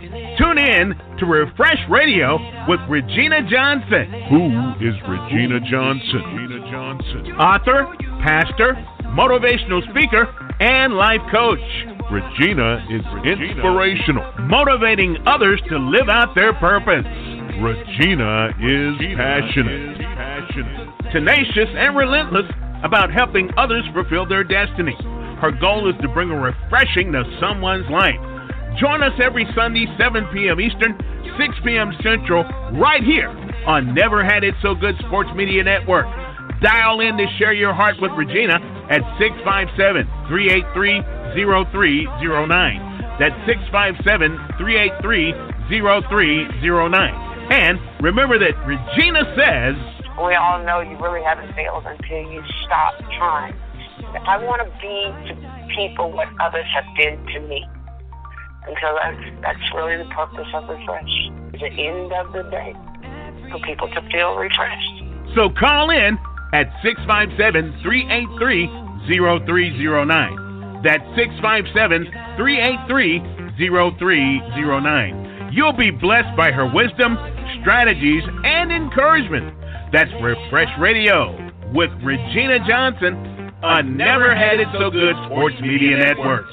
Tune in to Refresh Radio with Regina Johnson. Who is Regina Johnson? Regina Johnson. Author, pastor, motivational speaker, and life coach. Regina is inspirational, motivating others to live out their purpose. Regina is passionate, tenacious, and relentless about helping others fulfill their destiny. Her goal is to bring a refreshing to someone's life. Join us every Sunday, 7 p.m. Eastern, 6 p.m. Central, right here on Never Had It So Good Sports Media Network. Dial in to share your heart with Regina at 657 383 0309. That's 657 383 0309. And remember that Regina says, We all know you really haven't failed until you stop trying. I want to be to people what others have been to me. And so that's, that's really the purpose of Refresh. The end of the day, for people to feel refreshed. So call in at 657 383 0309. That's 657 383 0309. You'll be blessed by her wisdom, strategies, and encouragement. That's Refresh Radio with Regina Johnson on Never Had It So Good Sports Media Network.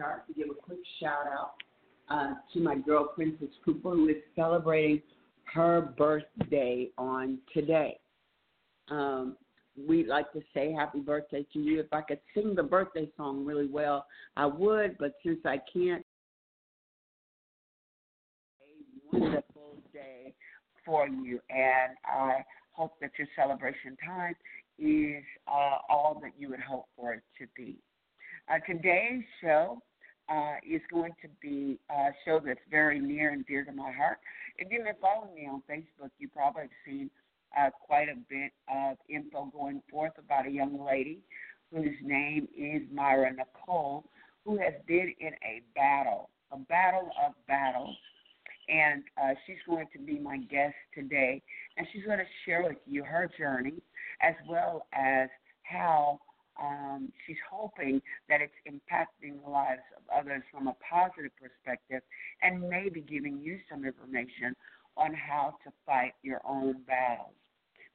Start to give a quick shout out uh, to my girl Princess Cooper, who is celebrating her birthday on today. Um, we'd like to say happy birthday to you. If I could sing the birthday song really well, I would, but since I can't, a wonderful day for you, and I hope that your celebration time is uh, all that you would hope for it to be. Uh, today's show uh, is going to be a show that's very near and dear to my heart. If you've been following me on Facebook, you've probably seen uh, quite a bit of info going forth about a young lady whose name is Myra Nicole, who has been in a battle, a battle of battles. And uh, she's going to be my guest today, and she's going to share with you her journey as well as how um, she's hoping that it's impacting the lives of others from a positive perspective and maybe giving you some information on how to fight your own battles.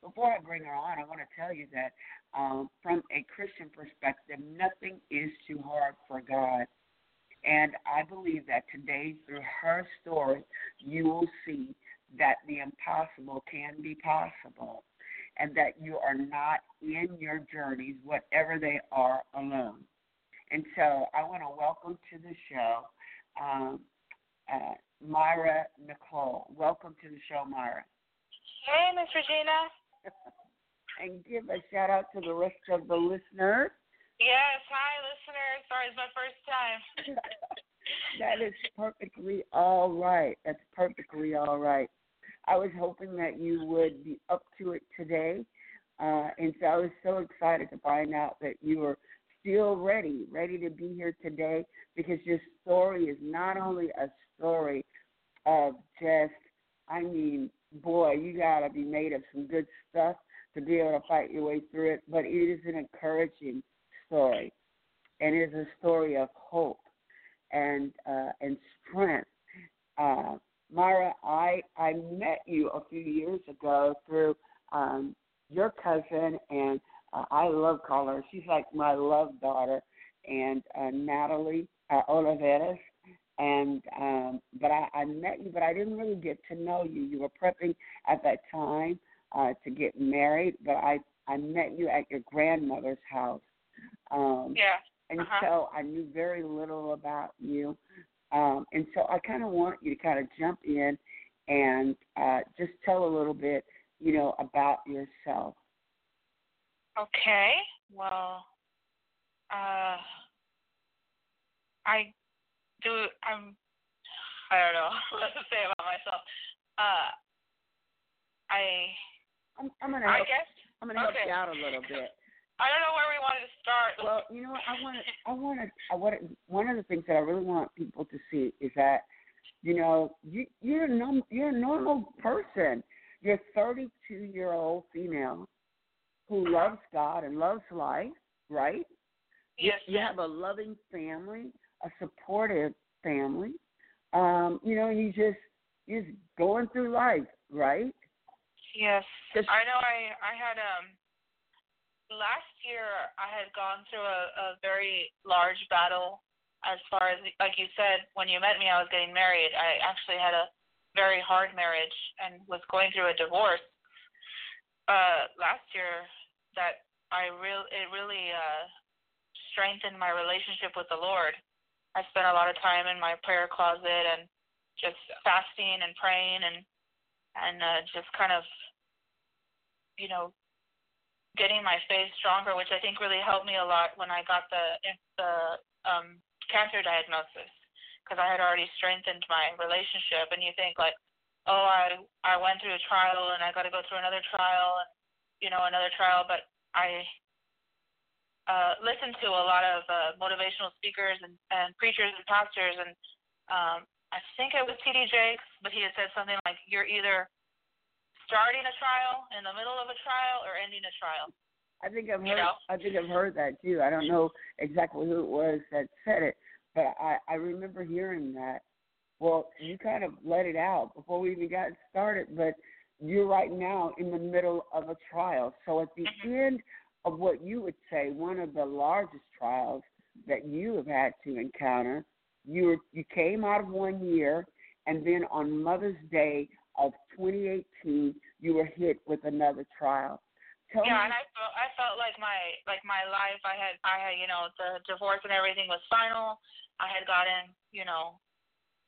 Before I bring her on, I want to tell you that um, from a Christian perspective, nothing is too hard for God. And I believe that today, through her story, you will see that the impossible can be possible and that you are not in your journeys, whatever they are, alone. And so I want to welcome to the show um, uh, Myra Nicole. Welcome to the show, Myra. Hey, Miss Regina. and give a shout out to the rest of the listeners. Yes, hi, listeners. Sorry, it's my first time. that is perfectly all right. That's perfectly all right. I was hoping that you would be up to it today. Uh, and so I was so excited to find out that you were still ready, ready to be here today because your story is not only a story of just, I mean, boy, you got to be made of some good stuff to be able to fight your way through it, but it is an encouraging story. And it is a story of hope and uh, and strength. Uh, Myra, I I met you a few years ago through um, your cousin, and uh, I love calling her. She's like my love daughter, and uh, Natalie uh, Oliveras. And um, but I, I met you, but I didn't really get to know you. You were prepping at that time uh, to get married, but I I met you at your grandmother's house. Um, yeah. And uh-huh. so I knew very little about you. Um, and so I kind of want you to kind of jump in and uh, just tell a little bit, you know, about yourself. Okay. Well, uh, I do. I'm. I don't know what to say about myself. Uh, I. I'm, I'm gonna. Help, I guess. I'm gonna help okay. you out a little bit. I don't know where we wanted to start. Well, you know what? I want to. I want to. I want. One of the things that I really want people to see is that You know, you you're a norm, you're a normal person. You're a 32 year old female who loves God and loves life, right? Yes. You, you have a loving family, a supportive family. Um, you know, you just you're just going through life, right? Yes. Just- I know I I had um last year I had gone through a, a very large battle as far as like you said, when you met me I was getting married. I actually had a very hard marriage and was going through a divorce uh last year that I real it really uh strengthened my relationship with the Lord. I spent a lot of time in my prayer closet and just fasting and praying and and uh, just kind of you know getting my faith stronger, which I think really helped me a lot when I got the the um, cancer diagnosis because I had already strengthened my relationship. And you think like, oh, I I went through a trial and I got to go through another trial and you know another trial, but I uh, listened to a lot of uh, motivational speakers and, and preachers and pastors and um, I think it was T.D. Jakes, but he had said something like, "You're either starting a trial, in the middle of a trial, or ending a trial." I think I've You heard. know? I think I've heard that too. I don't know exactly who it was that said it, but I I remember hearing that. Well, you kind of let it out before we even got started, but you're right now in the middle of a trial. So at the Mhm. end of what you would say, one of the largest trials that you have had to encounter, you were, you came out of one year, and then on Mother's Day of 2018, you were hit with another trial. Tell yeah, me and I felt I felt like my like my life I had I had you know the divorce and everything was final. I had gotten you know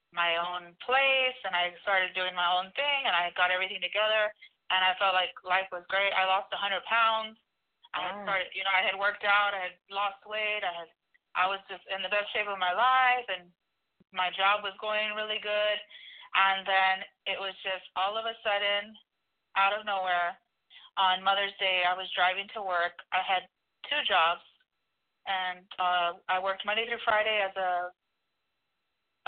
my own place and I started doing my own thing and I got everything together and I felt like life was great. I lost a hundred pounds. I had started you know I had worked out. I had lost weight. I had I was just in the best shape of my life and my job was going really good. And then it was just all of a sudden, out of nowhere, on Mother's Day, I was driving to work. I had two jobs, and uh, I worked Monday through Friday as a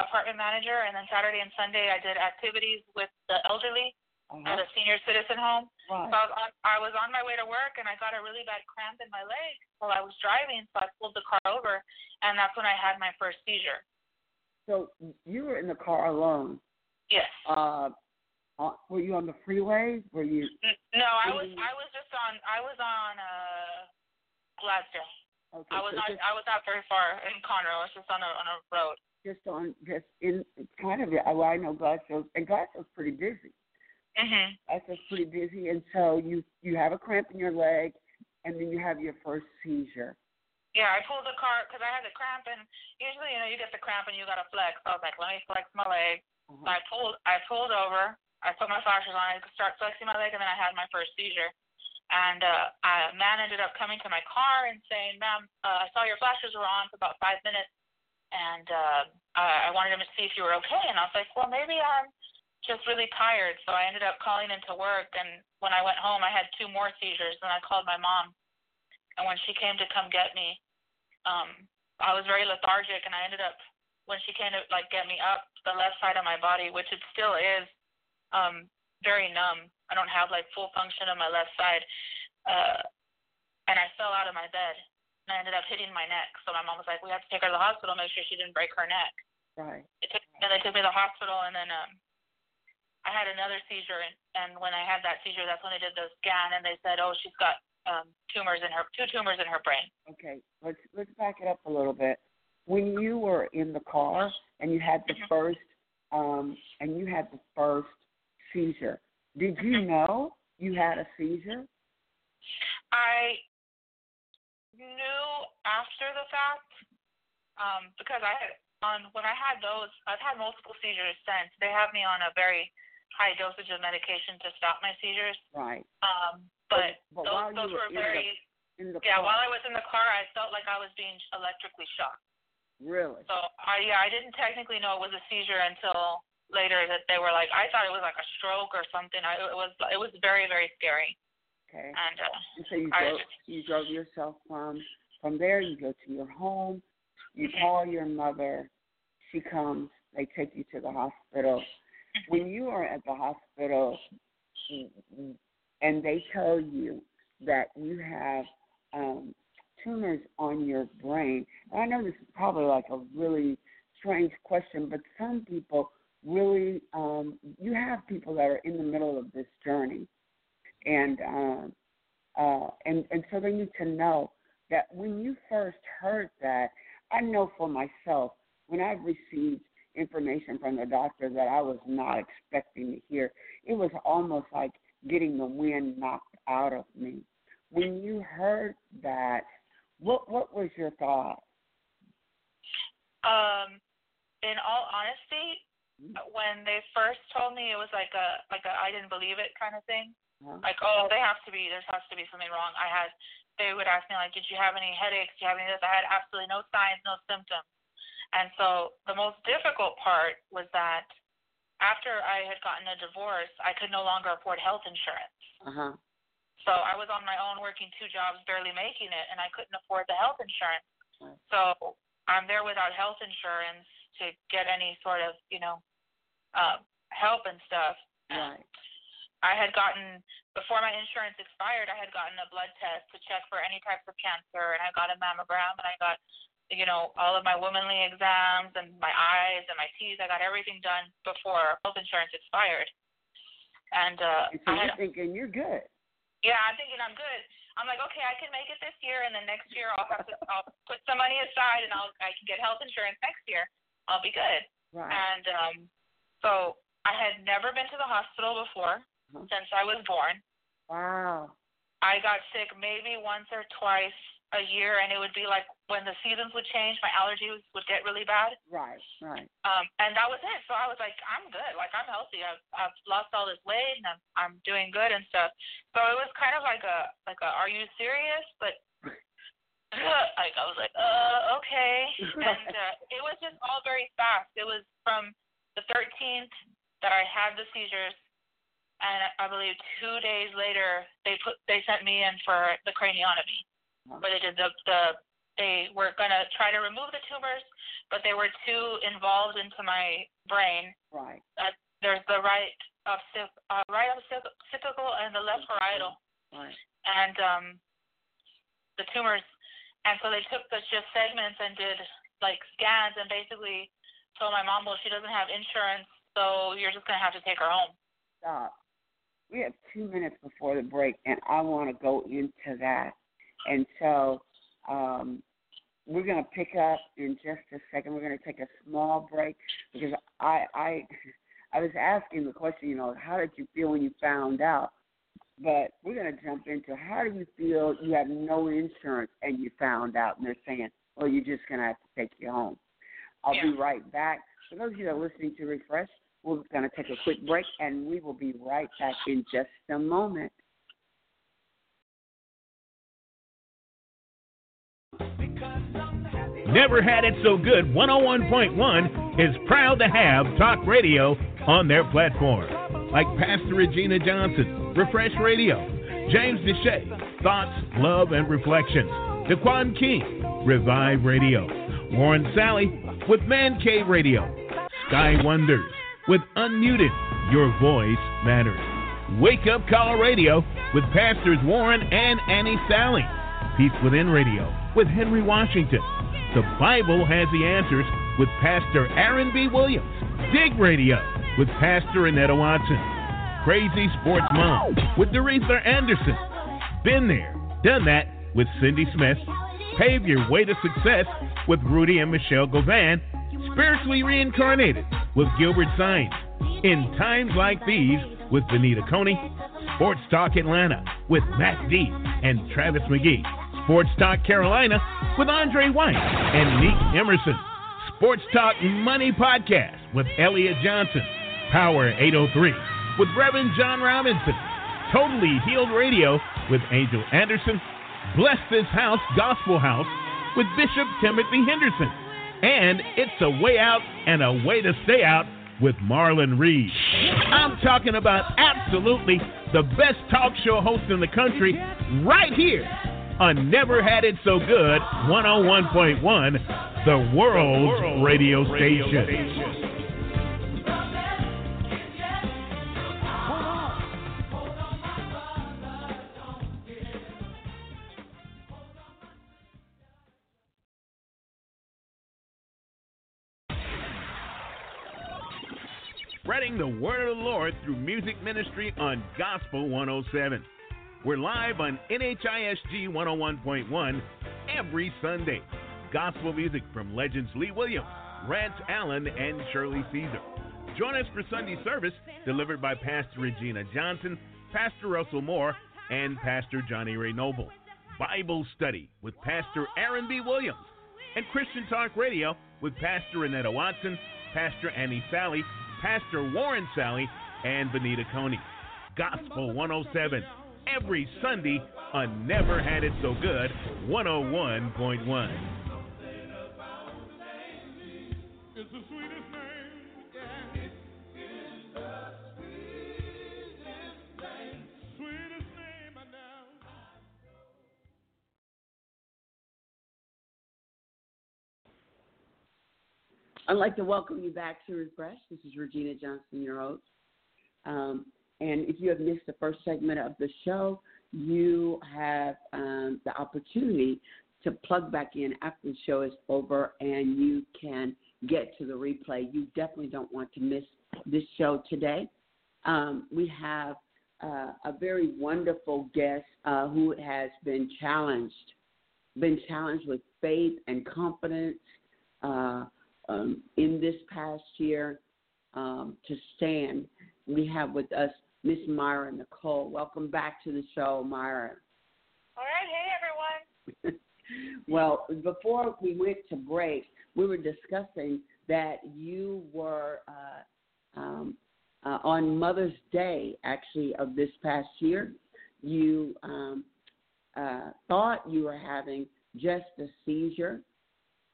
apartment manager, and then Saturday and Sunday I did activities with the elderly uh-huh. at a senior citizen home. right. So I was on I was on my way to work, and I got a really bad cramp in my leg while I was driving. So I pulled the car over, and that's when I had my first seizure. So you were in the car alone. Yes. Uh, uh, were you on the freeway? Were you? No, I was. I was just on I was on uh Gladstone. Okay, I was so not just, I was not very far in Conroe. I was just on a on a road. just on just in kind of. Well, I know Gladstone, and Gladstone's pretty busy. Mhm. Gladstone's pretty busy, and so you you have a cramp in your leg, and then you have your first seizure. Yeah, I pulled the car because I had the cramp, and usually you know you get the cramp and you gotta flex. So I was like, let me flex my leg. Uh-huh. I pulled I pulled over. I put my flashers on. I start flexing my leg, and then I had my first seizure. And uh, a man ended up coming to my car and saying, "Ma'am, uh, I saw your flashers were on for about five minutes, and uh, I I wanted him to see if you were okay." And I was like, "Well, maybe I'm just really tired." So I ended up calling into work. And when I went home, I had two more seizures. And I called my mom. And when she came to come get me, um, I was very lethargic, and I ended up when she came to like get me up, the left side of my body, which it still is, um, very numb. I don't have like full function of my left side. Uh, and I fell out of my bed and I ended up hitting my neck. So my mom was like, We have to take her to the hospital, make sure she didn't break her neck. Right. It took, and they took me to the hospital and then um I had another seizure and, and when I had that seizure that's when they did the scan and they said, Oh, she's got um tumors in her two tumors in her brain. Okay. Let's let's back it up a little bit. When you were in the car and you had the Mhm. first um and you had the first seizure, did you know you had a seizure? I knew after the fact, um, because I had on when I had those, I've had multiple seizures since. They have me on a very high dosage of medication to stop my seizures. Right. Um, but but those those were were very the yeah. car, While I was in the car, I felt like I was being electrically shocked. Really. So I yeah, I didn't technically know it was a seizure until later that they were like I thought it was like a stroke or something. I, it was it was very very scary. Okay. And uh, And so you drove, just- you drove yourself from from there. You go to your home. You Mhm. call your mother. She comes they take you to the hospital. When you are at the hospital and they tell you that you have um, tumors on your brain, And I know this is probably like a really strange question, but some people really, um, you have people that are in the middle of this journey, and um, uh, and and so they need to know that when you first heard that, I know for myself when I've received information from the doctor that I was not expecting to hear, it was almost like getting the wind knocked out of me. When you heard that, what what was your thought? Um, in all honesty, mm-hmm. when they first told me, it was like a like a I didn't believe it kind of thing. Uh-huh. Like, oh, they have to be. There has to be something wrong. I had. They would ask me like, did you have any headaches? Do you have any of this? I had absolutely no signs, no symptoms. And so the most difficult part was that after I had gotten a divorce, I could no longer afford health insurance. Uh-huh. So I was on my own working two jobs, barely making it, and I couldn't afford the health insurance. So I'm there without health insurance to get any sort of, you know, uh, help and stuff. Right. I had gotten before my insurance expired. I had gotten a blood test to check for any types of cancer, and I got a mammogram, and I got, you know, all of my womanly exams and my eyes and my teeth. I got everything done before health insurance expired. And uh, and so you're thinking you're good. Yeah, I'm thinking I'm good. I'm like, okay, I can make it this year, and then next year I'll have to I'll put some money aside, and I'll I can get health insurance next year. I'll be good. Right. And um, so I had never been to the hospital before uh-huh. since I was born. Wow. I got sick maybe once or twice a year, and it would be like when the seasons would change, my allergies would get really bad. Right, right. Um, and that was it. So I was like, I'm good. Like I'm healthy. I've I've lost all this weight, and I'm I'm doing good and stuff. So it was kind of like a like a Are you serious? But like I was like, uh, okay. And uh, it was just all very fast. It was from the 13th that I had the seizures and I believe two days later they put they sent me in for the craniotomy, where they did the the they were gonna try to remove the tumors, but they were too involved into my brain. Right. Uh, there's the right occipital, uh, right occipital and the left parietal. Right. And um, the tumors, and so they took the just segments and did like scans and basically told my mom, well, she doesn't have insurance, so you're just gonna have to take her home. Stop we have two minutes before the break, and I want to go into that. And so um, we're going to pick up in just a second. We're going to take a small break because I I I was asking the question, you know, how did you feel when you found out? But we're going to jump into how do you feel you have no insurance and you found out, and they're saying, well, you're just going to have to take you home. I'll yeah. be right back. For those of you that are listening to Refresh, we're going to take a quick break and we will be right back in just a moment. Never Had It So Good 101.1 is proud to have talk radio on their platform. Like Pastor Regina Johnson, Refresh Radio, James Deshay, Thoughts, Love, and Reflections, Dequan King, Revive Radio, Warren Sally with Man Cave Radio, Sky Wonders, with Unmuted. Your voice matters. Wake Up Call Radio with Pastors Warren and Annie Sally. Peace Within Radio with Henry Washington. The Bible has the answers with Pastor Aaron B. Williams. Dig Radio with Pastor Annetta Watson. Crazy Sports Mom with Doretha Anderson. Been there, done that with Cindy Smith. Pave your way to success with Rudy and Michelle Govan Spiritually Reincarnated with Gilbert Sainz. In Times Like These with Benita Coney. Sports Talk Atlanta with Matt D and Travis McGee. Sports Talk Carolina with Andre White and Nick Emerson. Sports Talk Money Podcast with Elliot Johnson. Power 803 with Reverend John Robinson. Totally Healed Radio with Angel Anderson. Bless This House Gospel House with Bishop Timothy Henderson and It's a Way Out and a Way to Stay Out with Marlon Reed. I'm talking about absolutely the best talk show host in the country right here on Never Had It So Good 101.1, the world's, the world's radio, radio station. station. spreading the word of the Lord through music ministry on Gospel 107. We're live on NHISG 101.1 every Sunday. Gospel music from legends Lee Williams, Rance Allen, and Shirley Caesar. Join us for Sunday service delivered by Pastor Regina Johnson, Pastor Russell Moore, and Pastor Johnny Ray Noble. Bible study with Pastor Aaron B. Williams, and Christian Talk Radio with Pastor Annetta Watson, Pastor Annie Sally, Pastor Warren Sally, and Benita Coney. Gospel 107 every Sunday on Never Had It So Good 101.1. I'd like to welcome you back to Refresh. This is Regina Johnson, your host. Um, and if you have missed the first segment of the show, you have um, the opportunity to plug back in after the show is over and you can get to the replay. You definitely don't want to miss this show today. Um, we have uh, a very wonderful guest uh, who has been challenged, been challenged with faith and confidence. Uh, um, in this past year um, to stand. We have with us Miss Myra Nicole. Welcome back to the show, Myra. All right. Hey, everyone. well, before we went to break, we were discussing that you were uh, um, uh, on Mother's Day, actually, of this past year. You um, uh, thought you were having just a seizure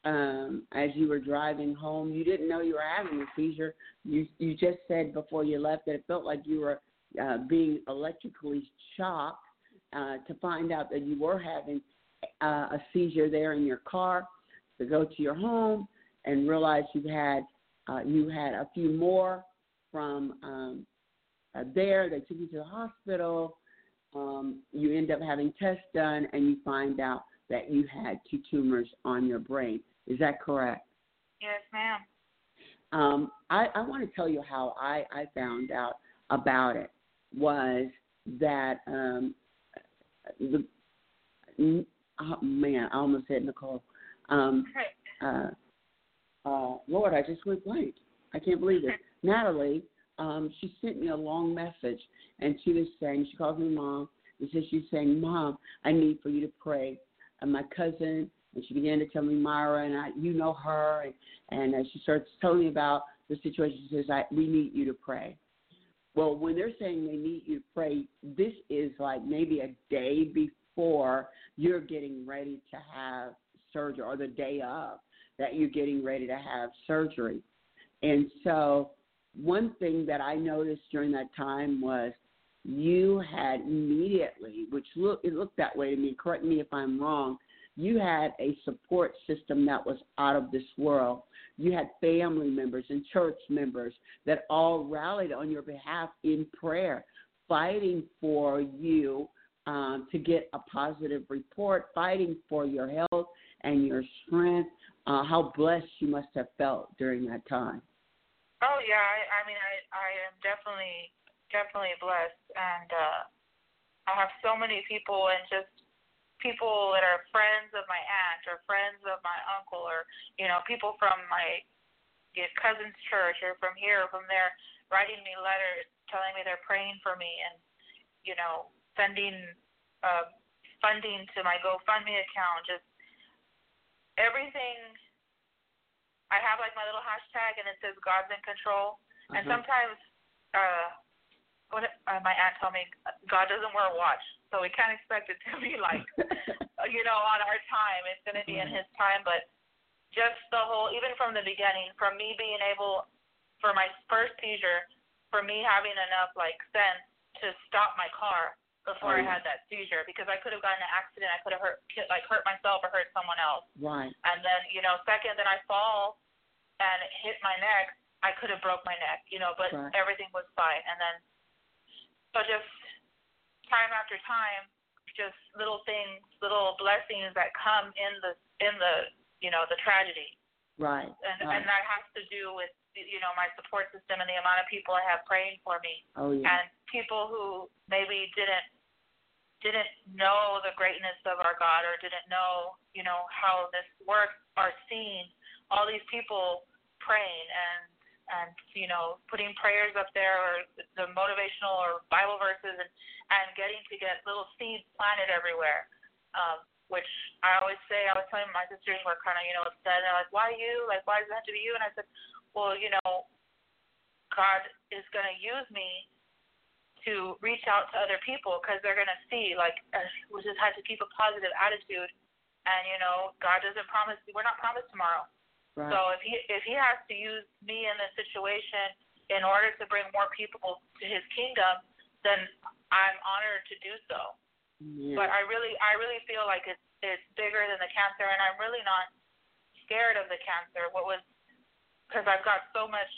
um, as you were driving home. You didn't know you were having a seizure. You you just said before you left that it felt like you were uh, being electrically shocked uh, to find out that you were having uh, a seizure there in your car. To go to your home and realize you had uh, you had a few more from um, uh, there. They took you to the hospital. Um, you end up having tests done, and you find out that you had two tumors on your brain. Is that correct? Yes, ma'am. Um, I, I want to tell you how I, I found out about it was that um, the oh, man, I almost said Nicole. Um, uh, uh, Lord, I just went blank. I can't believe it. Natalie, um, she sent me a long message, and she was saying she calls me mom, and so she's saying, Mom, I need for you to pray. And my cousin and she began to tell me Myra and I, you know her, and, and uh, she starts telling me about the situation. She says, I, "We need you to pray." Well, when they're saying they need you to pray, this is like maybe a day before you're getting ready to have surgery, or the day of that you're getting ready to have surgery. And so, one thing that I noticed during that time was you had immediately, which look it looked that way to me. Correct me if I'm wrong you had a support system that was out of this world. You had family members and church members that all rallied on your behalf in prayer, fighting for you um, to get a positive report, fighting for your health and your strength. Uh, how blessed you must have felt during that time. Oh yeah, I, I mean, I I am definitely definitely blessed, and uh, I have so many people and just people that are friends of my aunt or friends of my uncle or you know people from my cousin's church or from here or from there writing me letters telling me they're praying for me and you know sending uh, funding to my GoFundMe account. Just everything I have like my little hashtag and it says God's in control. Uh-huh. and sometimes uh what uh, my aunt told me God doesn't wear a watch so we can't expect it to be like, you know, on our time. It's going to be in mm-hmm. His time. But just the whole, even from the beginning, from me being able, for my first seizure, for me having enough like sense to stop my car before oh. I mm. had that seizure because I could have gotten an accident. I could have hurt, like hurt myself or hurt someone else. Right. And then, you know, second, then I fall and hit my neck. I could have broke my neck, you know, but right. everything was fine. And then, so just time after time, just little things, little blessings that come in the in the you know the tragedy. Right. And right. and that has to do with you know my support system and the amount of people I have praying for me. Oh yeah. And people who maybe didn't didn't know the greatness of our God or didn't know, you know, how this works are seeing all these people praying and and you know putting prayers up there or the motivational or Bible verses and and getting to get little seeds planted everywhere. Um, which I always say, I was telling my sisters were kind of, you know, upset. And they're like, why you? Like, why does it have to be you? And I said, well, you know, God is going to use me to reach out to other people because they're going to see, like, uh, we just have to keep a positive attitude. And, you know, God doesn't promise, we're not promised tomorrow. Right. So if he if he has to use me in this situation in order to bring more people to his kingdom, then I'm honored to do so. yeah. But I really I really feel like it's it's bigger than the cancer, and I'm really not scared of the cancer. What was because I've got so much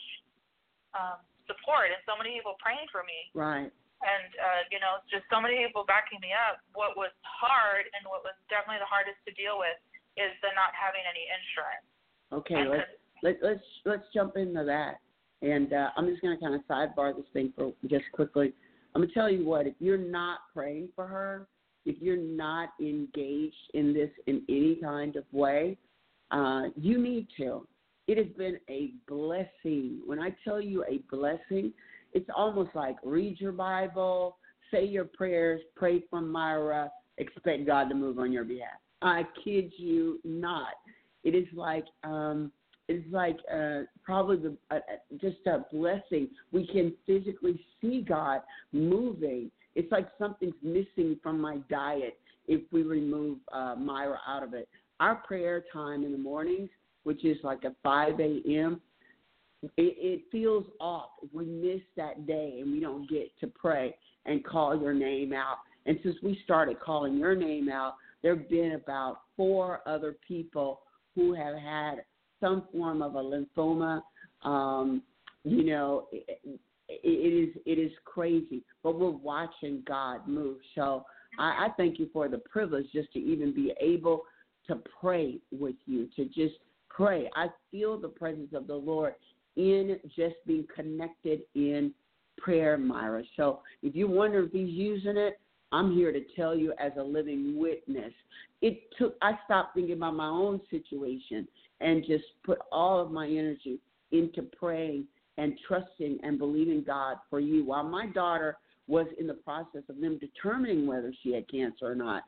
um, support and so many people praying for me, right. and uh, you know just so many people backing me up. What was hard and what was definitely the hardest to deal with is the not having any insurance. Okay, let's let, let's let's jump into that. And uh, I'm just going to kind of sidebar this thing for just quickly. I'm going to tell you what: if you're not praying for her, if you're not engaged in this in any kind of way, uh, you need to. It has been a blessing. When I tell you a blessing, it's almost like read your Bible, say your prayers, pray for Myra, expect God to move on your behalf. I kid you not. It is like um, it's like uh, probably the, uh, just a blessing. We can physically see God moving. It's like something's missing from my diet if we remove uh, Myra out of it. Our prayer time in the mornings, which is like at 5 a.m., it, it feels off if we miss that day and we don't get to pray and call your name out. And since we started calling your name out, there have been about four other people who have had some form of a lymphoma. Um, you know, it, it is it is crazy, but we're watching God move. So I, I thank you for the privilege just to even be able to pray with you, to just pray. I feel the presence of the Lord in just being connected in prayer, Myra. So if you wonder if He's using it, I'm here to tell you as a living witness. It took I stopped thinking about my own situation and just put all of my energy into praying and trusting and believing God for you. While my daughter was in the process of them determining whether she had cancer or not,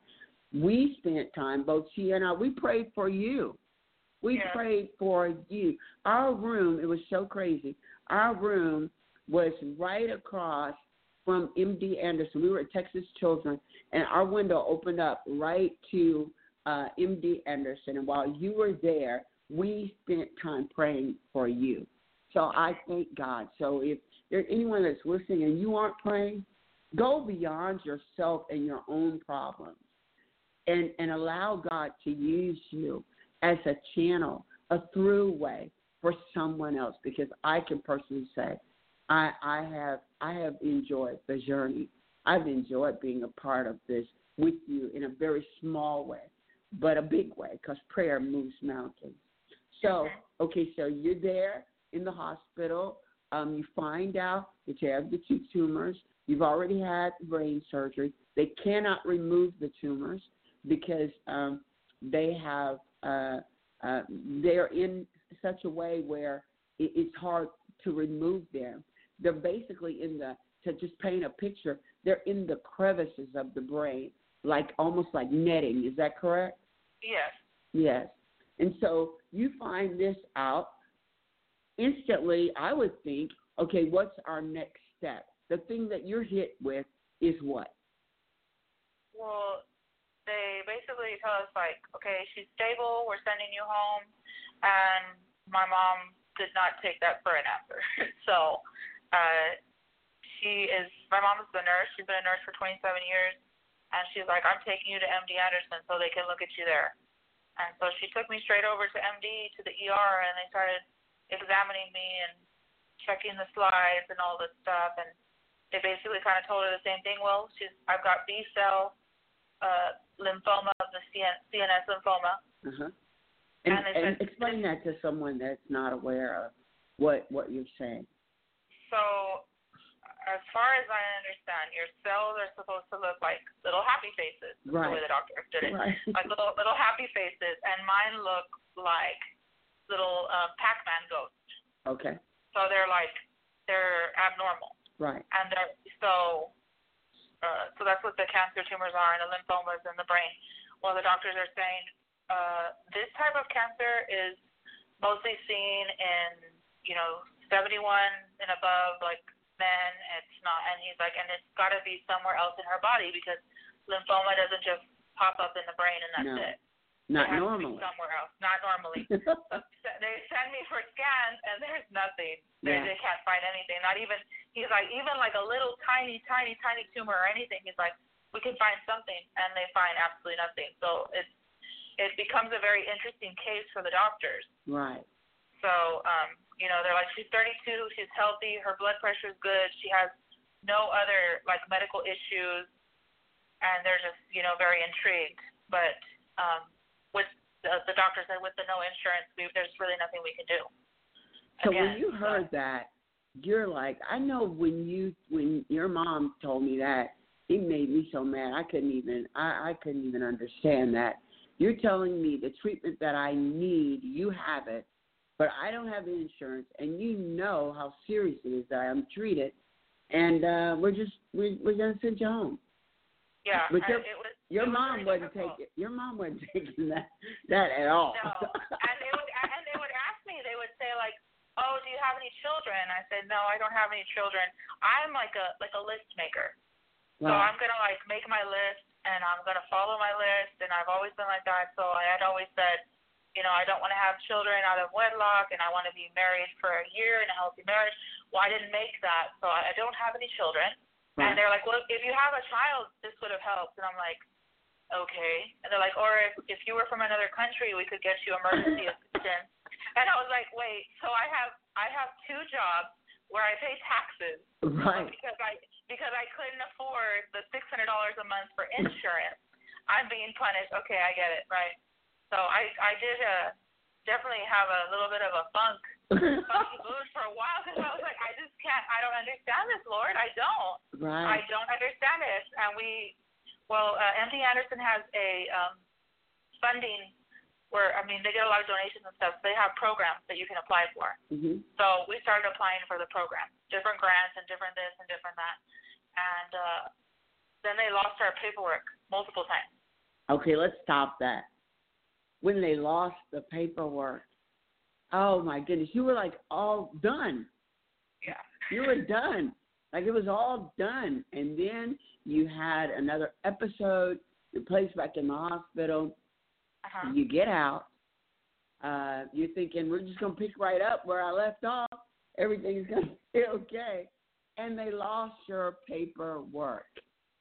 we spent time, both she and I, we prayed for you. We Yeah. prayed for you. Our room, it was so crazy. Our room was right across from MD Anderson. We were at Texas Children, and our window opened up right to uh, MD Anderson. And while you were there, we spent time praying for you. So I thank God. So if there's anyone that's listening and you aren't praying, go beyond yourself and your own problems and, and allow God to use you as a channel, a through way for someone else because I can personally say I, I have I have enjoyed the journey. I've enjoyed being a part of this with you in a very small way, but a big way because prayer moves mountains. So, okay, so you're there in the hospital. Um, you find out that you have the two tumors. You've already had brain surgery. They cannot remove the tumors because um, they have uh, uh, they're in such a way where it, it's hard to remove them. They're basically in the to just paint a picture. They're in the crevices of the brain, like almost like netting. Is that correct? Yes. Yes. And so you find this out instantly. I would think, okay, what's our next step? The thing that you're hit with is what? Well, they basically tell us like, okay, she's stable. We're sending you home, and my mom did not take that for an answer. so, uh, she is. My mom is the nurse. She's been a nurse for 27 years, and she's like, I'm taking you to MD Anderson so they can look at you there. And so she took me straight over to MD to the ER, and they started examining me and checking the slides and all this stuff, and they basically kind of told her the same thing. Well, she's I've got B cell uh, lymphoma, of the CN, CNS lymphoma. Uh-huh. And, And and said- explain that to someone that's not aware of what what you're saying. So, as far as I understand, your cells are supposed to look like little happy faces. Right. The way the doctor did it, Right. like little little happy faces, and mine look like little uh, Pac-Man ghosts. Okay. So they're like they're abnormal, Right. and they're so. Uh, so that's what the cancer tumors are and the lymphomas in the brain. Well, the doctors are saying uh, this type of cancer is mostly seen in you know 71 and above, like men. It's not, and he's like, and it's got to be somewhere else in her body because lymphoma doesn't just pop up in the brain and that's No. it. Not it normally. Somewhere else, not normally. they send me for scans and there's nothing. They, Yeah. they can't find anything. Not even he's like even like a little tiny, tiny, tiny tumor or anything. He's like we can find something and they find absolutely nothing. So it's it becomes a very interesting case for the doctors. right. So um, you know they're like she's 32, she's healthy, her blood pressure is good, she has no other like medical issues, and they're just you know very intrigued. But um, with the, the doctor said with the no insurance, we, there's really nothing we can do. So Again, when you so- heard that, you're like, I know when you when your mom told me that, it made me so mad. I couldn't even I, I couldn't even understand that. You're telling me the treatment that I need, you have it, but I don't have the insurance, and you know how serious it is that I'm treated, and uh we're just we're, we're gonna send you home. yeah, but your- it was Your it mom wasn't difficult. taking your mom wasn't taking that that at all. No, and they would and they would ask me. They would say like, "Oh, do you have any children?" I said, "No, I don't have any children. I'm like a like a list maker. wow. So I'm gonna like make my list and I'm gonna follow my list and I've always been like that. So I had always said, you know, I don't want to have children out of wedlock and I want to be married for a year in a healthy marriage. Well, I didn't make that, so I don't have any children. Right. And they're like, well, if you have a child, this would have helped. And I'm like, okay. And they're like, or if if you were from another country, we could get you emergency assistance. And I was like, wait, so I have I have two jobs where I pay taxes right. because I because I couldn't afford the six hundred dollars a month for insurance. I'm being punished. Okay, I get it, right? So I I did uh definitely have a little bit of a funk funky mood for a while because I was like I just can't I don't understand this Lord I don't I don't understand this and we well uh, MD Anderson has a um funding where I mean they get a lot of donations and stuff. So they have programs that you can apply for. hmm So we started applying for the program, different grants and different this and different that. And uh, then they lost our paperwork multiple times. Okay, let's stop that. When they lost the paperwork, oh my goodness, you were like all done. Yeah. You were done. Like it was all done. And then you had another episode, you're placed back in the hospital, Uh-huh. you get out, uh, you're thinking, we're just going to pick right up where I left off, everything's going to be okay. And they lost your paperwork.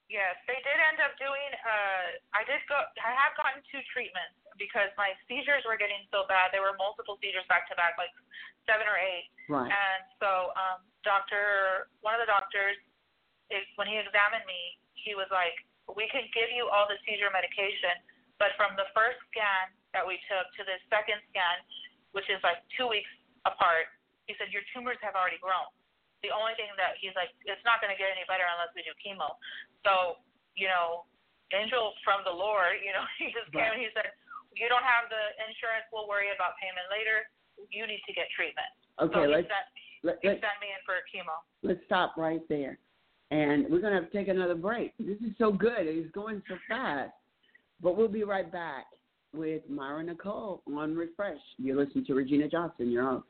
Yes, they did end up doing. Uh, I did go. I have gotten two treatments because my seizures were getting so bad. There were multiple seizures back to back, like seven or eight. Right. And so, um, doctor, one of the doctors, is, when he examined me, he was like, "We can give you all the seizure medication, but from the first scan that we took to the second scan, which is like two weeks apart, he said your tumors have already grown. The only thing that he's like, it's not going to get any better unless we do chemo. So, you know, angel from the Lord, you know, he just came and he said, you don't have the insurance, we'll worry about payment later. You need to get treatment. Okay, so let's sent, let, he let, sent me in for chemo. let's stop right there. And we're going to have to take another break. This is so good. It's going so fast. But we'll be right back with Myra Nicole on Refresh. You're listening to Regina Johnson, your host.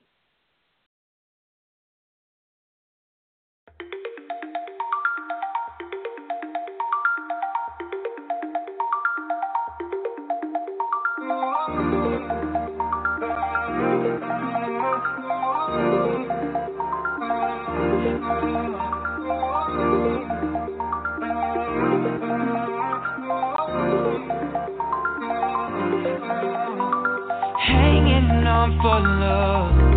For love.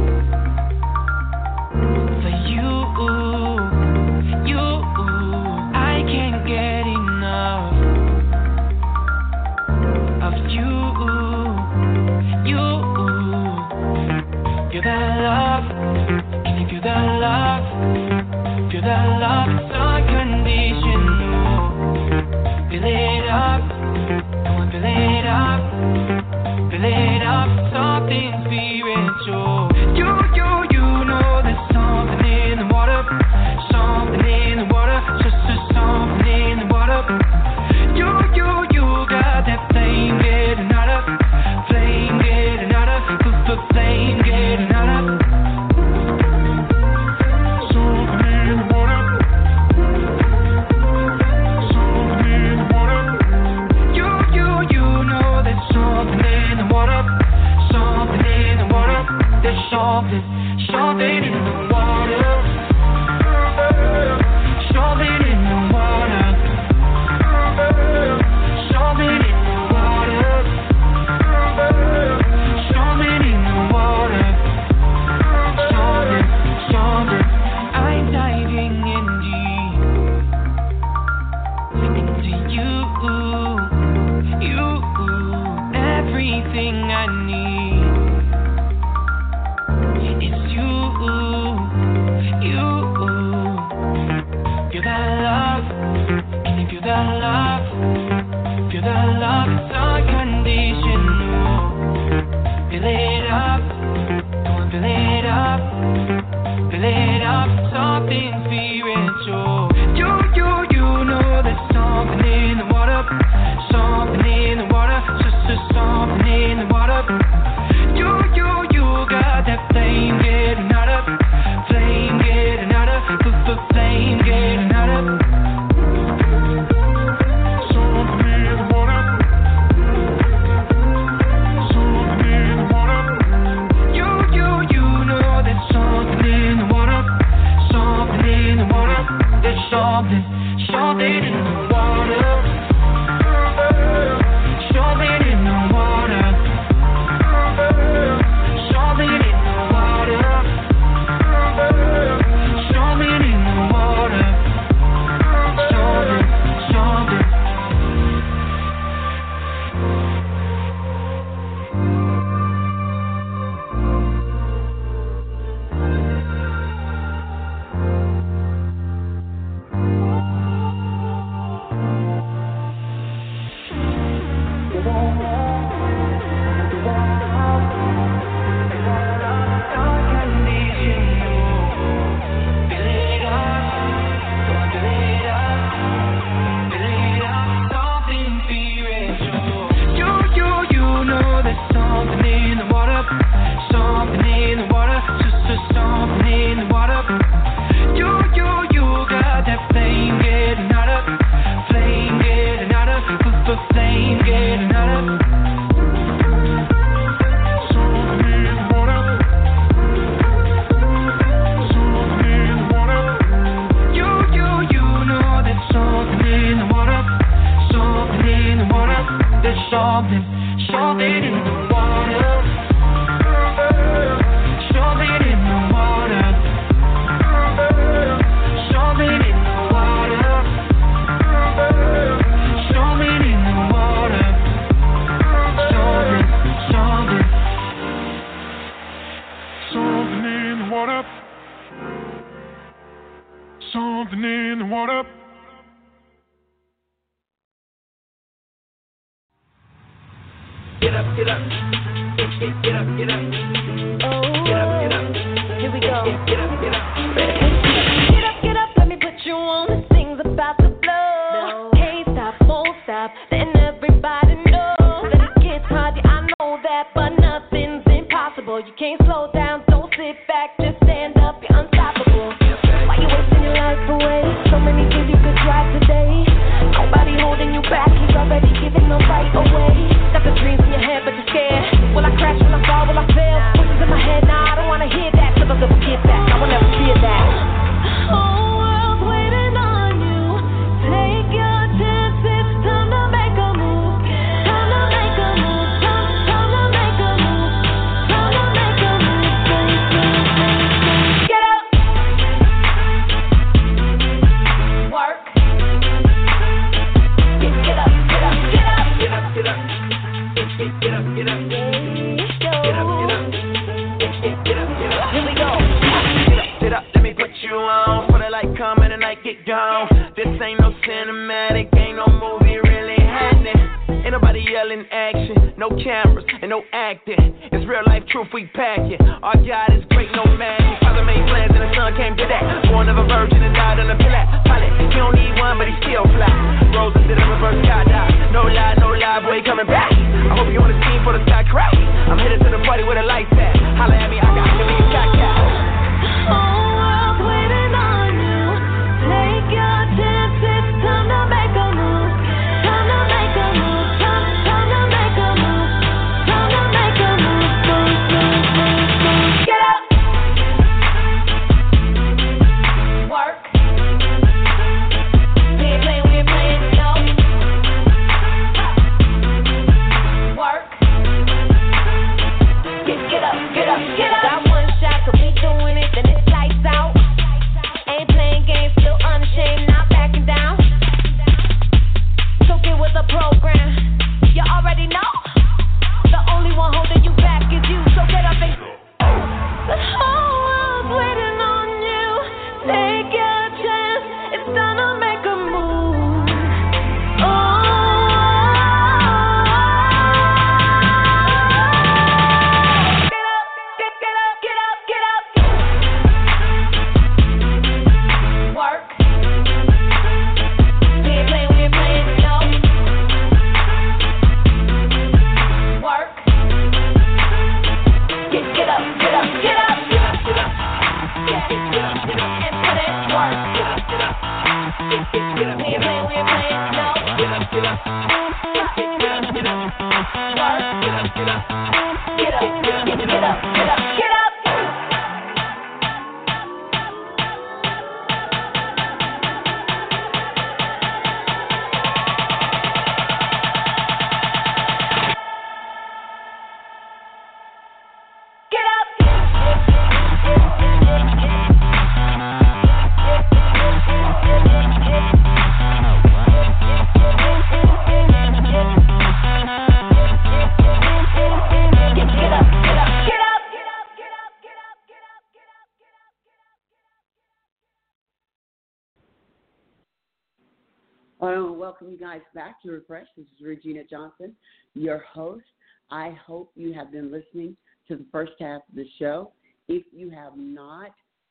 Welcome you guys back to Refresh. This is Regina Johnson, your host. I hope you have been listening to the first half of the show. If you have not,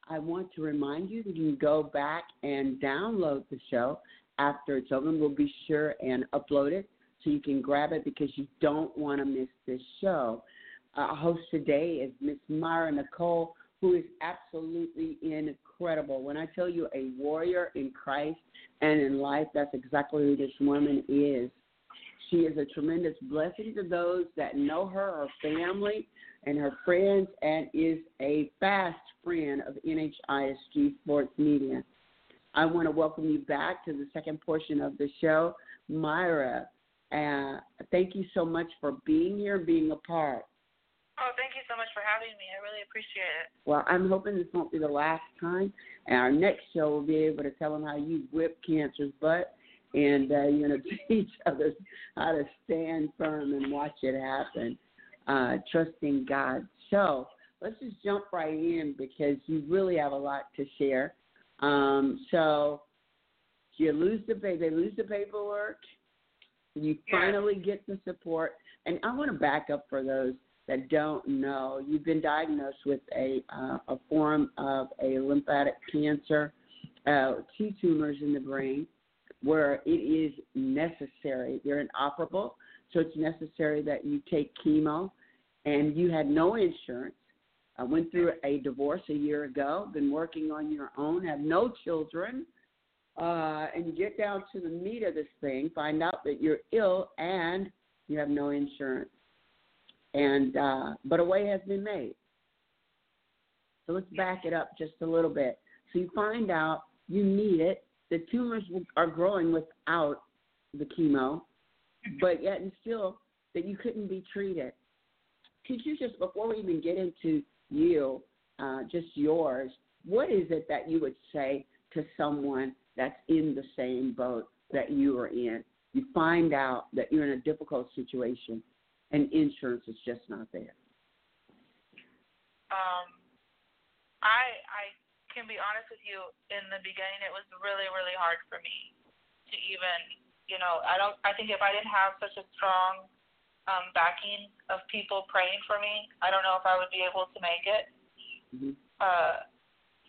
I want to remind you that you can go back and download the show after it's over. We'll be sure and upload it so you can grab it because you don't want to miss this show. Our host today is Miss Myra Nicole, who is absolutely incredible. When I tell you a warrior in Christ and in life, that's exactly who this woman is. She is a tremendous blessing to those that know her, her family, and her friends, and is a fast friend of NHISG Sports Media. I want to welcome you back to the second portion of the show. Myra, uh, thank you so much for being here, being a part. Oh, thank you so much for having me. I really appreciate it. Well, I'm hoping this won't be the last time. And our next show will be able to tell them how you whip cancer's butt, and uh, you're going to teach others how to stand firm and watch it happen, uh, trusting God. So let's just jump right in because you really have a lot to share. Um, so you lose the they lose the paperwork. You finally get the support, and I want to back up for those that don't know, you've been diagnosed with a uh, a form of a lymphatic cancer, uh, two tumors in the brain, where it is necessary. They're inoperable, so it's necessary that you take chemo, and you had no insurance. I went through a divorce a year ago. Been working on your own. Have no children. Uh, and you get down to the meat of this thing, find out that you're ill and you have no insurance and uh, but a way has been made. So let's back it up just a little bit. So you find out you need it. The tumors are growing without the chemo, but yet and still that you couldn't be treated. Could you just before we even get into you, uh, just yours, what is it that you would say to someone that's in the same boat that you are in? You find out that you're in a difficult situation and insurance is just not there. Um, I I can be honest with you. In the beginning, it was really, really hard for me to even, you know, I don't. I think if I didn't have such a strong um, backing of people praying for me, I don't know if I would be able to make it. Mm-hmm. Uh,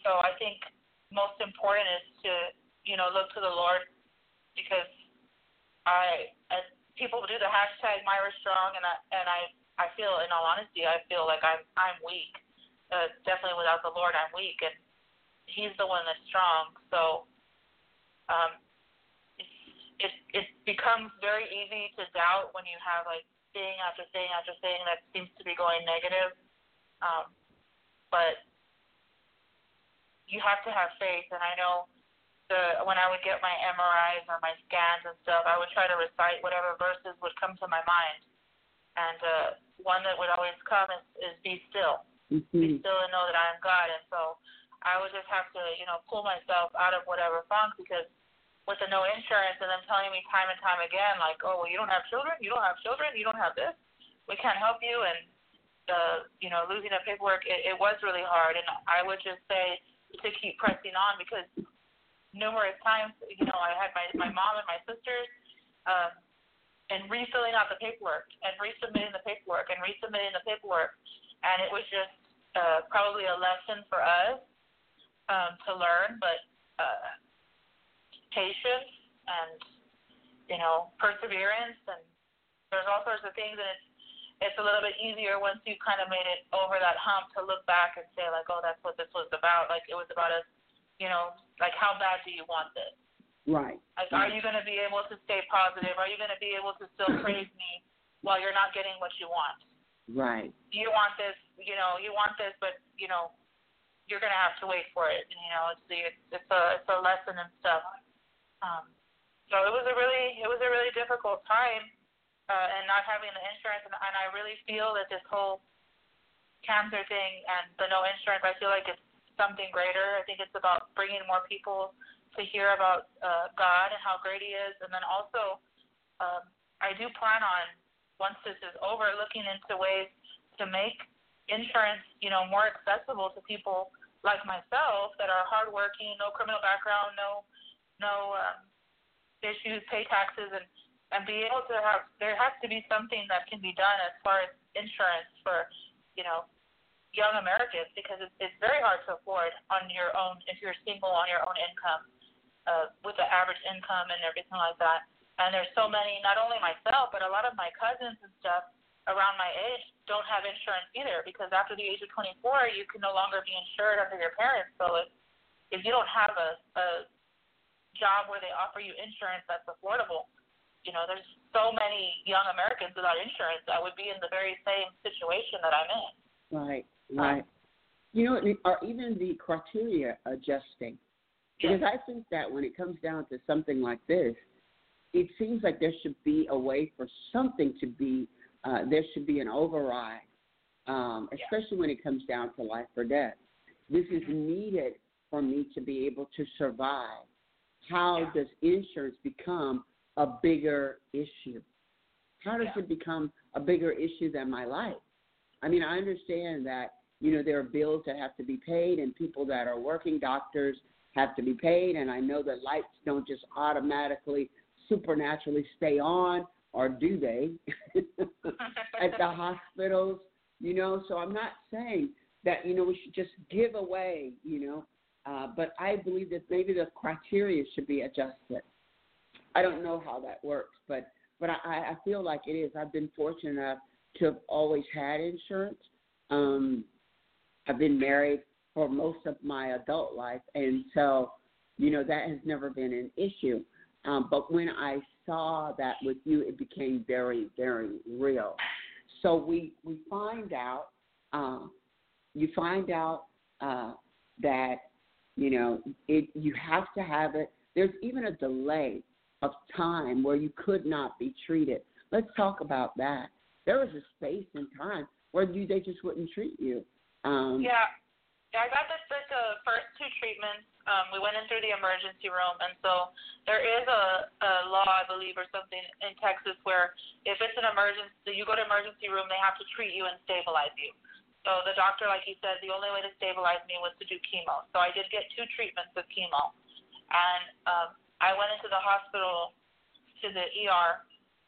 so I think most important is to, you know, look to the Lord because I, as people do the hashtag Myra Strong, and I and I I feel, in all honesty, I feel like I'm I'm weak. Uh, definitely without the Lord, I'm weak, and He's the one that's strong. So, um, it it becomes very easy to doubt when you have like thing after thing after thing that seems to be going negative. Um, but you have to have faith, and I know the when I would get my MRIs or my scans and stuff, I would try to recite whatever verses would come to my mind. And uh, one that would always come is, is "Be still, Mm-hmm. be still, and know that I am God." And so I would just have to, you know, pull myself out of whatever funk because with the no insurance and them telling me time and time again, like, "Oh, well, you don't have children, you don't have children, you don't have this, we can't help you," and uh, you know, losing the paperwork, it, it was really hard. And I would just say to keep pressing on because numerous times, you know, I had my my mom and my sisters, um, and refilling out the paperwork and resubmitting the paperwork and resubmitting the paperwork, and it was just uh, probably a lesson for us um, to learn, but uh, patience and you know perseverance and there's all sorts of things and it's it's a little bit easier once you kind of made it over that hump to look back and say like, oh, that's what this was about. Like it was about us, you know, like how bad do you want this? Right. Like, are you going to be able to stay positive? Are you going to be able to still praise me while you're not getting what you want? Right. You want this, you know, you want this, but you know, you're going to have to wait for it. And, you know, it's the it's, it's a it's a lesson and stuff. Um, so it was a really it was a really difficult time uh, and not having the insurance, and, and I really feel that this whole cancer thing and the no insurance, I feel like it's something greater. I think it's about bringing more people to hear about uh, God and how great He is, and then also um, I do plan on once this is over, looking into ways to make insurance, you know, more accessible to people like myself that are hardworking, no criminal background, no no um, issues, pay taxes, and and be able to have there has to be something that can be done as far as insurance for you know young Americans because it's, it's very hard to afford on your own if you're single on your own income uh, with the average income and everything like that. And there's so many, not only myself, but a lot of my cousins and stuff around my age don't have insurance either because after the age of 24, you can no longer be insured under your parents. So if if you don't have a, a job where they offer you insurance that's affordable, you know, there's so many young Americans without insurance that would be in the very same situation that I'm in. Right. Right. You know, or even the criteria adjusting. Because I think that when it comes down to something like this, it seems like there should be a way for something to be, uh, there should be an override, um, especially when it comes down to life or death. This is needed for me to be able to survive. How does insurance become a bigger issue? How does it become a bigger issue than my life? I mean, I understand that, you know, there are bills that have to be paid and people that are working, doctors have to be paid. And I know that lights don't just automatically, supernaturally stay on, or do they, at the hospitals, you know? So I'm not saying that, you know, we should just give away, you know, uh, but I believe that maybe the criteria should be adjusted. I don't know how that works, but but I, I feel like it is. I've been fortunate enough to have always had insurance. Um, I've been married for most of my adult life, and so you know that has never been an issue. Um, but when I saw that with you, it became very, very real. So we we find out, uh, you find out uh, that you know it. You have to have it. There's even a delay of time where you could not be treated. Let's talk about that. There was a space and time where you, they just wouldn't treat you. Um, Yeah. Yeah, I got this like the first two treatments. Um, we went in through the emergency room, and so there is a, a law, I believe, or something in Texas where if it's an emergency, you go to emergency room, they have to treat you and stabilize you. So the doctor, like he said, the only way to stabilize me was to do chemo. So I did get two treatments of chemo, and um, I went into the hospital to the ER.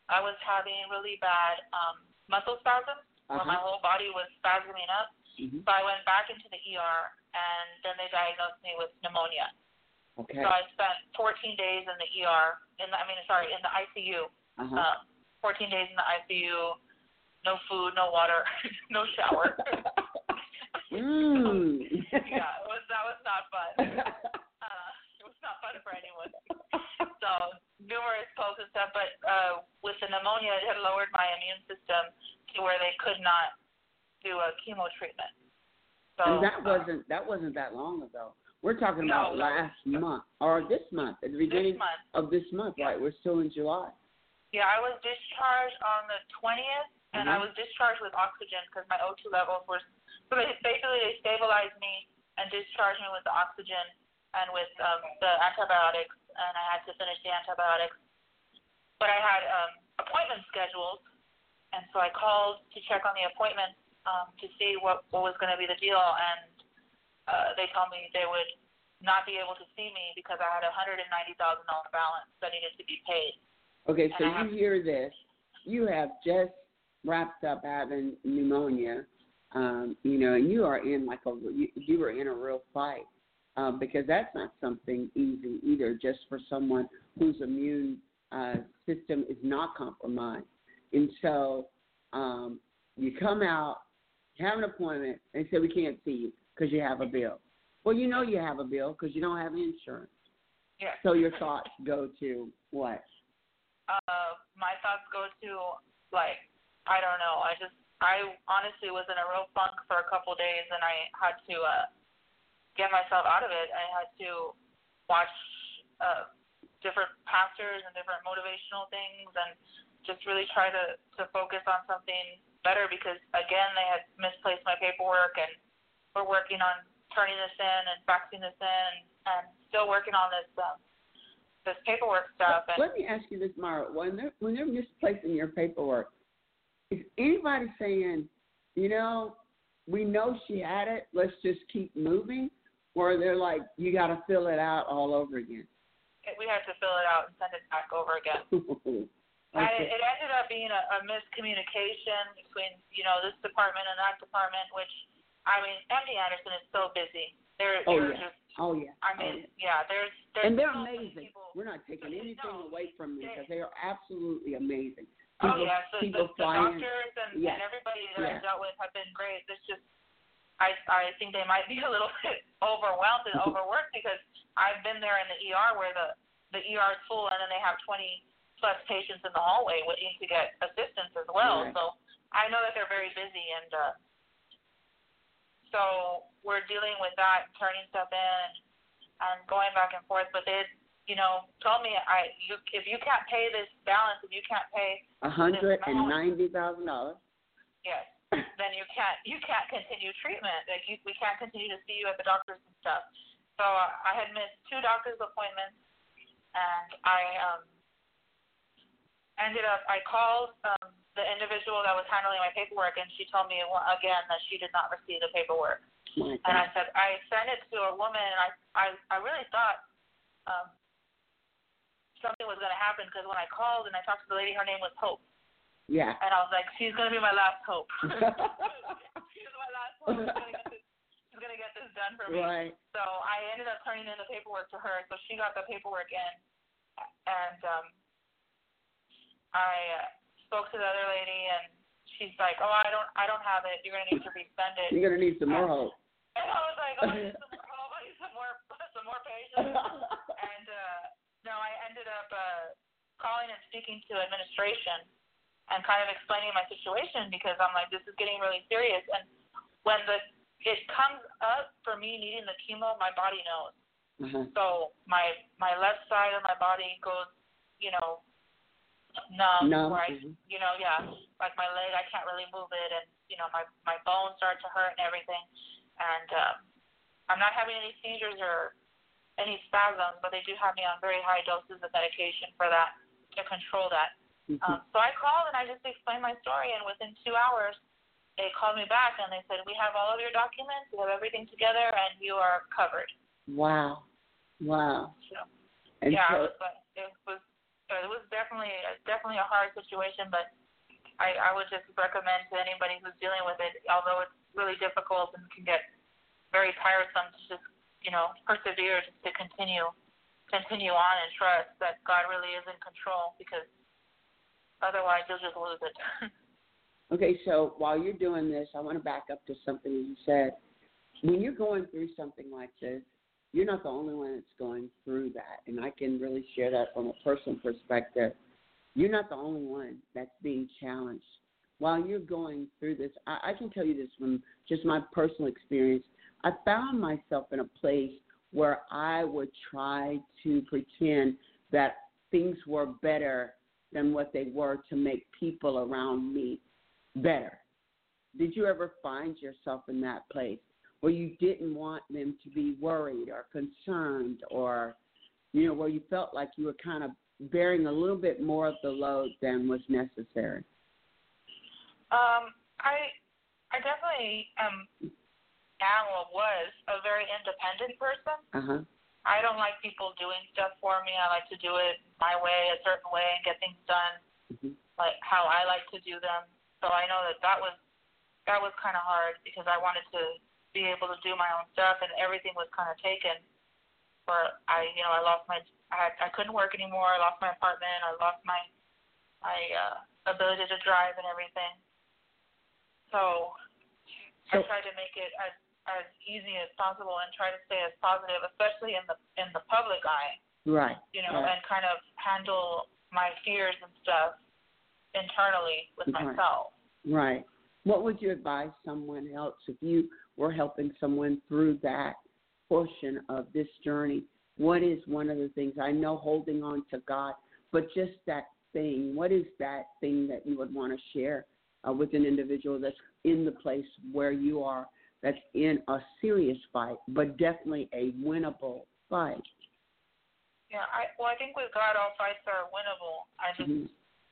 I was having really bad um, muscle spasms Uh-huh. where my whole body was spasming up. Mhm. So I went back into the ER, and then they diagnosed me with pneumonia. Okay. So I spent 14 days in the ER. In the, I mean, sorry, in the ICU. Uh-huh. Um, 14 days in the ICU. No food, no water, no shower. mm. yeah, it was that was not fun. Uh, it was not fun for anyone. So numerous pokes and stuff, but uh, with the pneumonia, it had lowered my immune system to where they could not do a chemo treatment. So and that uh, wasn't that wasn't that long ago. We're talking about No, no. last month or this month at the beginning this month. of this month, right? We're still in July. Yeah, I was discharged on the 20th, and I Mhm. was discharged with oxygen because my O2 levels were. So they basically they stabilized me and discharged me with the oxygen and with um, the antibiotics, and I had to finish the antibiotics. But I had um, appointments scheduled, and so I called to check on the appointments um, to see what what was going to be the deal, and uh, they told me they would not be able to see me because I had a hundred and ninety thousand dollar balance that needed to be paid. Okay, so you hear this. You have just wrapped up having pneumonia, um, you know, and you are in like a you, you were in a real fight um, because that's not something easy either. Just for someone whose immune uh, system is not compromised, and so um, you come out, have an appointment, and say we can't see you because you have a bill. Well, you know you have a bill because you don't have insurance. Yes. So your thoughts go to what? uh, my thoughts go to like I don't know. I just I honestly was in a real funk for a couple days, and I had to uh, get myself out of it. I had to watch uh, different pastors and different motivational things, and just really try to to focus on something better because again they had misplaced my paperwork, and we're working on turning this in and faxing this in, and still working on this. Um, this paperwork stuff and Let me ask you this, Mara. When they're when they're misplacing your paperwork, is anybody saying, you know, we know she had it, let's just keep moving, or they're like, you got to fill it out all over again? we had to fill it out and send it back over again. And okay. it, it ended up being a, a miscommunication between, you know, this department and that department, which, I mean, MD Anderson is so busy. They're, Oh, they're yeah. just, Oh yeah. I Oh, mean, yeah. yeah, there's, there's and they're so amazing. people. We're not taking anything No, away from them because they are absolutely amazing. oh, yeah, so people the, the doctors and, Yes. and everybody that Yeah. I've dealt with have been great. It's just, I, I think they might be a little bit overwhelmed and overworked because I've been there in the ER where the, the ER is full and then they have 20 plus patients in the hallway waiting to get assistance as well. Right. So I know that they're very busy and uh so we're dealing with that, turning stuff in and going back and forth. But they, you know, told me I you if you can't pay this balance, if you can't pay A hundred and ninety thousand dollars. yes, then you can't you can't continue treatment. Like you, we can't continue to see you at the doctors and stuff. So uh, I had missed two doctor's appointments, and I um ended up I called um the individual that was handling my paperwork, and she told me again that she did not receive the paperwork. My And I said I sent it to a woman, and I I I really thought um something was going to happen because when I called and I talked to the lady, her name was Hope, Yeah. and I was like, she's going to be my last hope. she's my last hope. She's going to get this, she's going to get this done for me. right. So I ended up turning in the paperwork to her, so she got the paperwork in, and um, I uh, spoke to the other lady, and she's like, "Oh, I don't, I don't have it. You're gonna need to resend it." You're gonna need some more hope. And I was like, "Oh, I need some more, oh, I need some more, some more patience." and uh, no, I ended up uh, calling and speaking to administration and kind of explaining my situation because I'm like, this is getting really serious. And when the it comes up for me needing the chemo, my body knows. uh-huh. So my my left side of my body goes, you know, numb. Numb, Where I, mhm. you know, yeah, like my leg, I can't really move it, and you know, my my bones start to hurt and everything. And um, I'm not having any seizures or any spasms, but they do have me on very high doses of medication for that to control that. Mhm. Um, so I called and I just explained my story, and within two hours, they called me back and they said, "We have all of your documents. We have everything together, and you are covered." Wow. Wow. So, And yeah, so, it was, it was it was definitely definitely a hard situation, but I I would just recommend to anybody who's dealing with it, although it's really difficult and can get very tiresome, to just you know persevere, just to continue continue on and trust that God really is in control because otherwise you'll just lose it. okay, so while you're doing this, I want to back up to something you said. When you're going through something like this, you're not the only one that's going through that. And I can really share that from a personal perspective. You're not the only one that's being challenged. While you're going through this, I, I can tell you this from just my personal experience. I found myself in a place where I would try to pretend that things were better than what they were to make people around me better. Did you ever find yourself in that place where you didn't want them to be worried or concerned or, you know, where you felt like you were kind of bearing a little bit more of the load than was necessary? Um, I I definitely am am or was a very independent person. Uh huh. I don't like people doing stuff for me. I like to do it my way, a certain way, and get things done Mm-hmm. like how I like to do them. So I know that that was that was kind of hard because I wanted to be able to do my own stuff, and everything was kind of taken. Where I, you know, I lost my, I, I couldn't work anymore. I lost my apartment. I lost my, my uh, ability to drive and everything. So, I tried to make it as as easy as possible and try to stay as positive, especially in the in the public eye, Right. you know, right. and kind of handle my fears and stuff internally with Right. myself. Right. What would you advise someone else if you were helping someone through that portion of this journey? What is one of the things I know holding on to God, but just that thing, what is that thing that you would want to share uh, with an individual that's in the place where you are, that's in a serious fight, but definitely a winnable fight? Yeah, I well, I think with God, all fights are winnable. I just Mhm.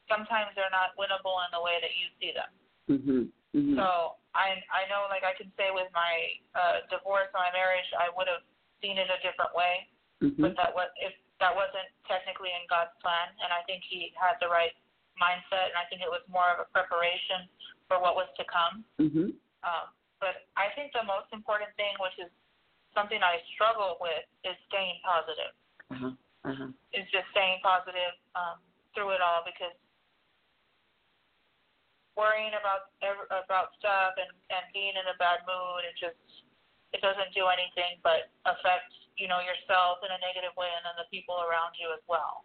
sometimes they're not winnable in the way that you see them. Mhm. Mhm. So I I know, like I can say with my uh, divorce, my marriage, I would have seen it a different way, Mhm. but that was if that wasn't technically in God's plan, and I think He had the right mindset, and I think it was more of a preparation for what was to come. Mhm. Um, but I think the most important thing, which is something I struggle with, is staying positive. Uh-huh. Uh-huh. Is just staying positive um, through it all because worrying about about stuff and and being in a bad mood, it just it doesn't do anything but affect you know yourself in a negative way, and then the people around you as well.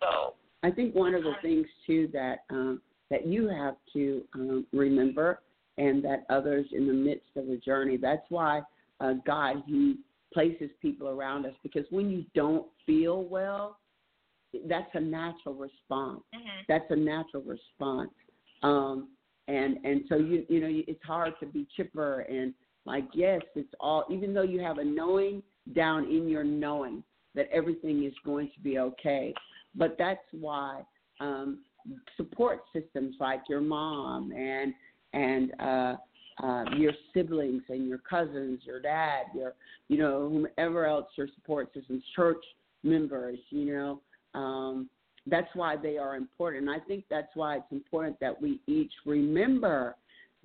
So I think one of the things too that um, that you have to um, remember, and that others in the midst of the journey. That's why uh, God He places people around us because when you don't feel well, that's a natural response. mhm. That's a natural response. Um, and and so you you know it's hard to be chipper and like yes it's all even though you have a knowing down in your knowing that everything is going to be okay but that's why um, support systems like your mom and and uh, uh, your siblings and your cousins, your dad, your you know whomever else your support systems, church members, you know, um, that's why they are important. I think that's why it's important that we each remember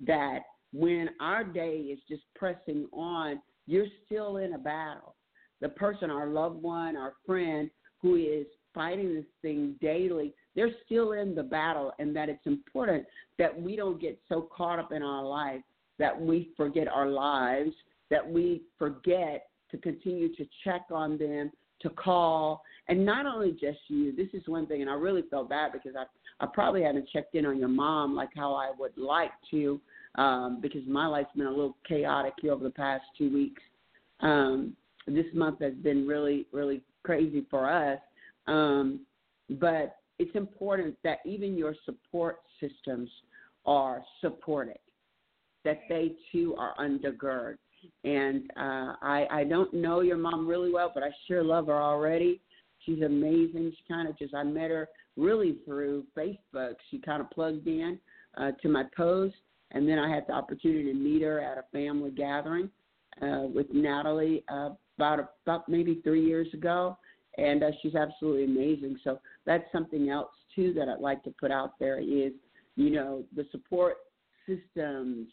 that when our day is just pressing on, you're still in a battle. The person, our loved one, our friend who is fighting this thing daily, they're still in the battle, and that it's important that we don't get so caught up in our life that we forget our lives, that we forget to continue to check on them, to call, and not only just you. This is one thing, and I really felt bad because I I probably haven't checked in on your mom like how I would like to, um, because my life's been a little chaotic here over the past two weeks. Um, this month has been really really crazy for us, um, but it's important that even your support systems are supported, that they too are undergird. And uh, I, I don't know your mom really well, but I sure love her already. She's amazing. She kind of just, I met her really through Facebook. She kind of plugged in uh, to my post, And then I had the opportunity to meet her at a family gathering uh, with Natalie uh, about about maybe three years ago, and uh, she's absolutely amazing. So that's something else too that I'd like to put out there is, you know, the support systems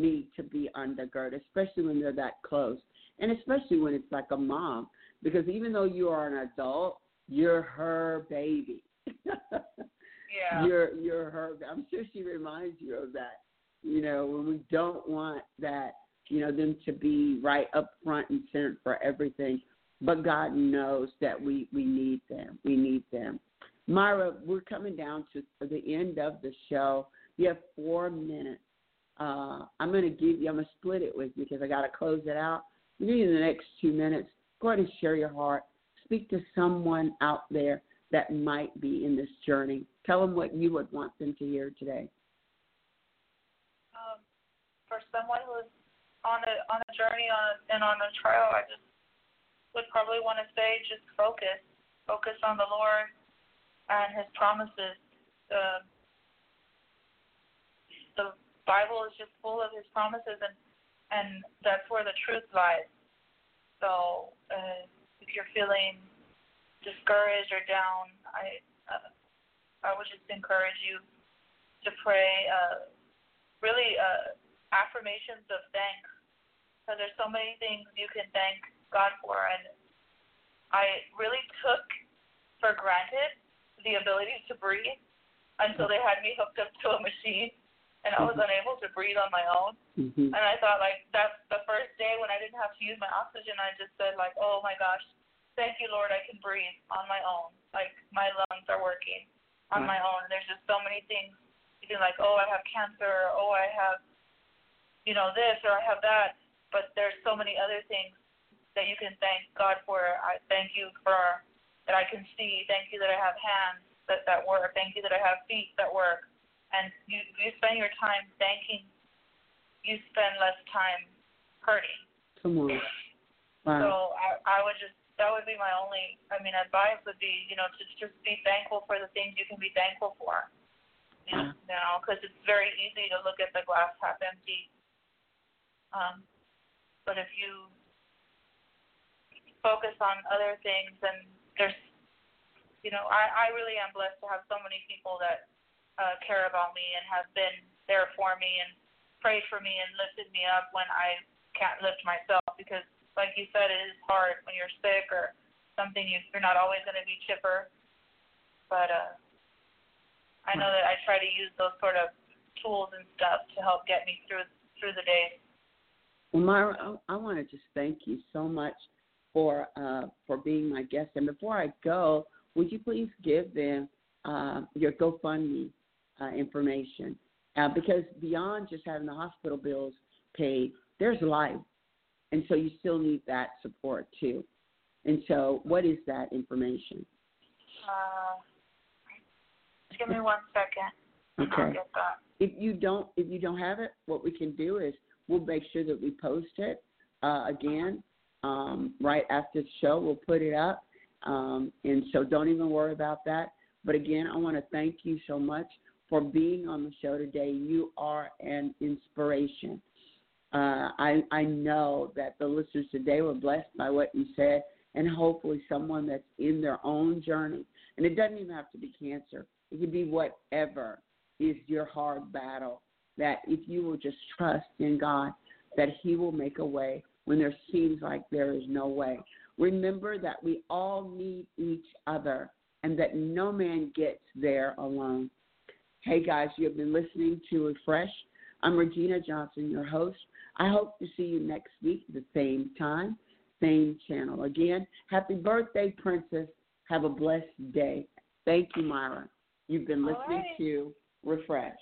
need to be undergirded, especially when they're that close, and especially when it's like a mom, because even though you are an adult, you're her baby. Yeah. You're you're her. I'm sure she reminds you of that. You know, when we don't want that, you know, them to be right up front and center for everything, but God knows that we we need them. We need them. Myra, we're coming down to the end of the show. You have four minutes. Uh, I'm going to give you. I'm going to split it with you because I got to close it out. I'm give you the next two minutes. Go ahead and share your heart. Speak to someone out there that might be in this journey. Tell them what you would want them to hear today. Um, for someone who's on a on a journey on and on a trial, I just would probably want to say just focus, focus on the Lord and His promises. The the Bible is just full of His promises, and and that's where the truth lies. So uh, if you're feeling discouraged or down, I uh, I would just encourage you to pray uh, really uh, affirmations of thanks. Because there's so many things you can thank God for, and I really took for granted the ability to breathe until they had me hooked up to a machine and I was Mhm. unable to breathe on my own. Mm-hmm. And I thought like that's the first day when I didn't have to use my oxygen. I just said like, oh my gosh, thank you Lord, I can breathe on my own. Like my lungs are working on my own. There's just so many things. You can like, oh I have cancer, or, oh I have, you know this or I have that. But there's so many other things that you can thank God for. I thank you for that I can see. Thank you that I have hands that that work. Thank you that I have feet that work. And you you spend your time thanking you spend less time hurting. Come on. Wow. So I I would just that would be my only I mean advice would be you know to just be thankful for the things you can be thankful for. You know, you know, because it's very easy to look at the glass half empty. Um, but if you focus on other things, and there's, you know, I I really am blessed to have so many people that uh, care about me and have been there for me and prayed for me and lifted me up when I can't lift myself because, like you said, it is hard when you're sick or something. You, you're not always going to be chipper, but uh, I know that I try to use those sort of tools and stuff to help get me through through the day. Well, Myra, I, I want to just thank you so much for uh, for being my guest. And before I go, would you please give them uh, your GoFundMe uh, information? Uh, because beyond just having the hospital bills paid, there's life, and so you still need that support too. And so, what is that information? Uh, give me one second. Okay. If you don't, if you don't have it, what we can do is we'll make sure that we post it uh, again um, right after the show. We'll put it up, um, and so don't even worry about that. But again, I want to thank you so much for being on the show today. You are an inspiration. Uh, I I know that the listeners today were blessed by what you said, and hopefully someone that's in their own journey. And it doesn't even have to be cancer. It could be whatever is your hard battle. That if you will just trust in God, that He will make a way when there seems like there is no way. Remember that we all need each other and that no man gets there alone. Hey guys, you have been listening to Refresh. I'm Regina Johnson, your host. I hope to see you next week at the same time, same channel. Again, happy birthday, Princess. Have a blessed day. Thank you, Myra. You've been listening right. to Refresh.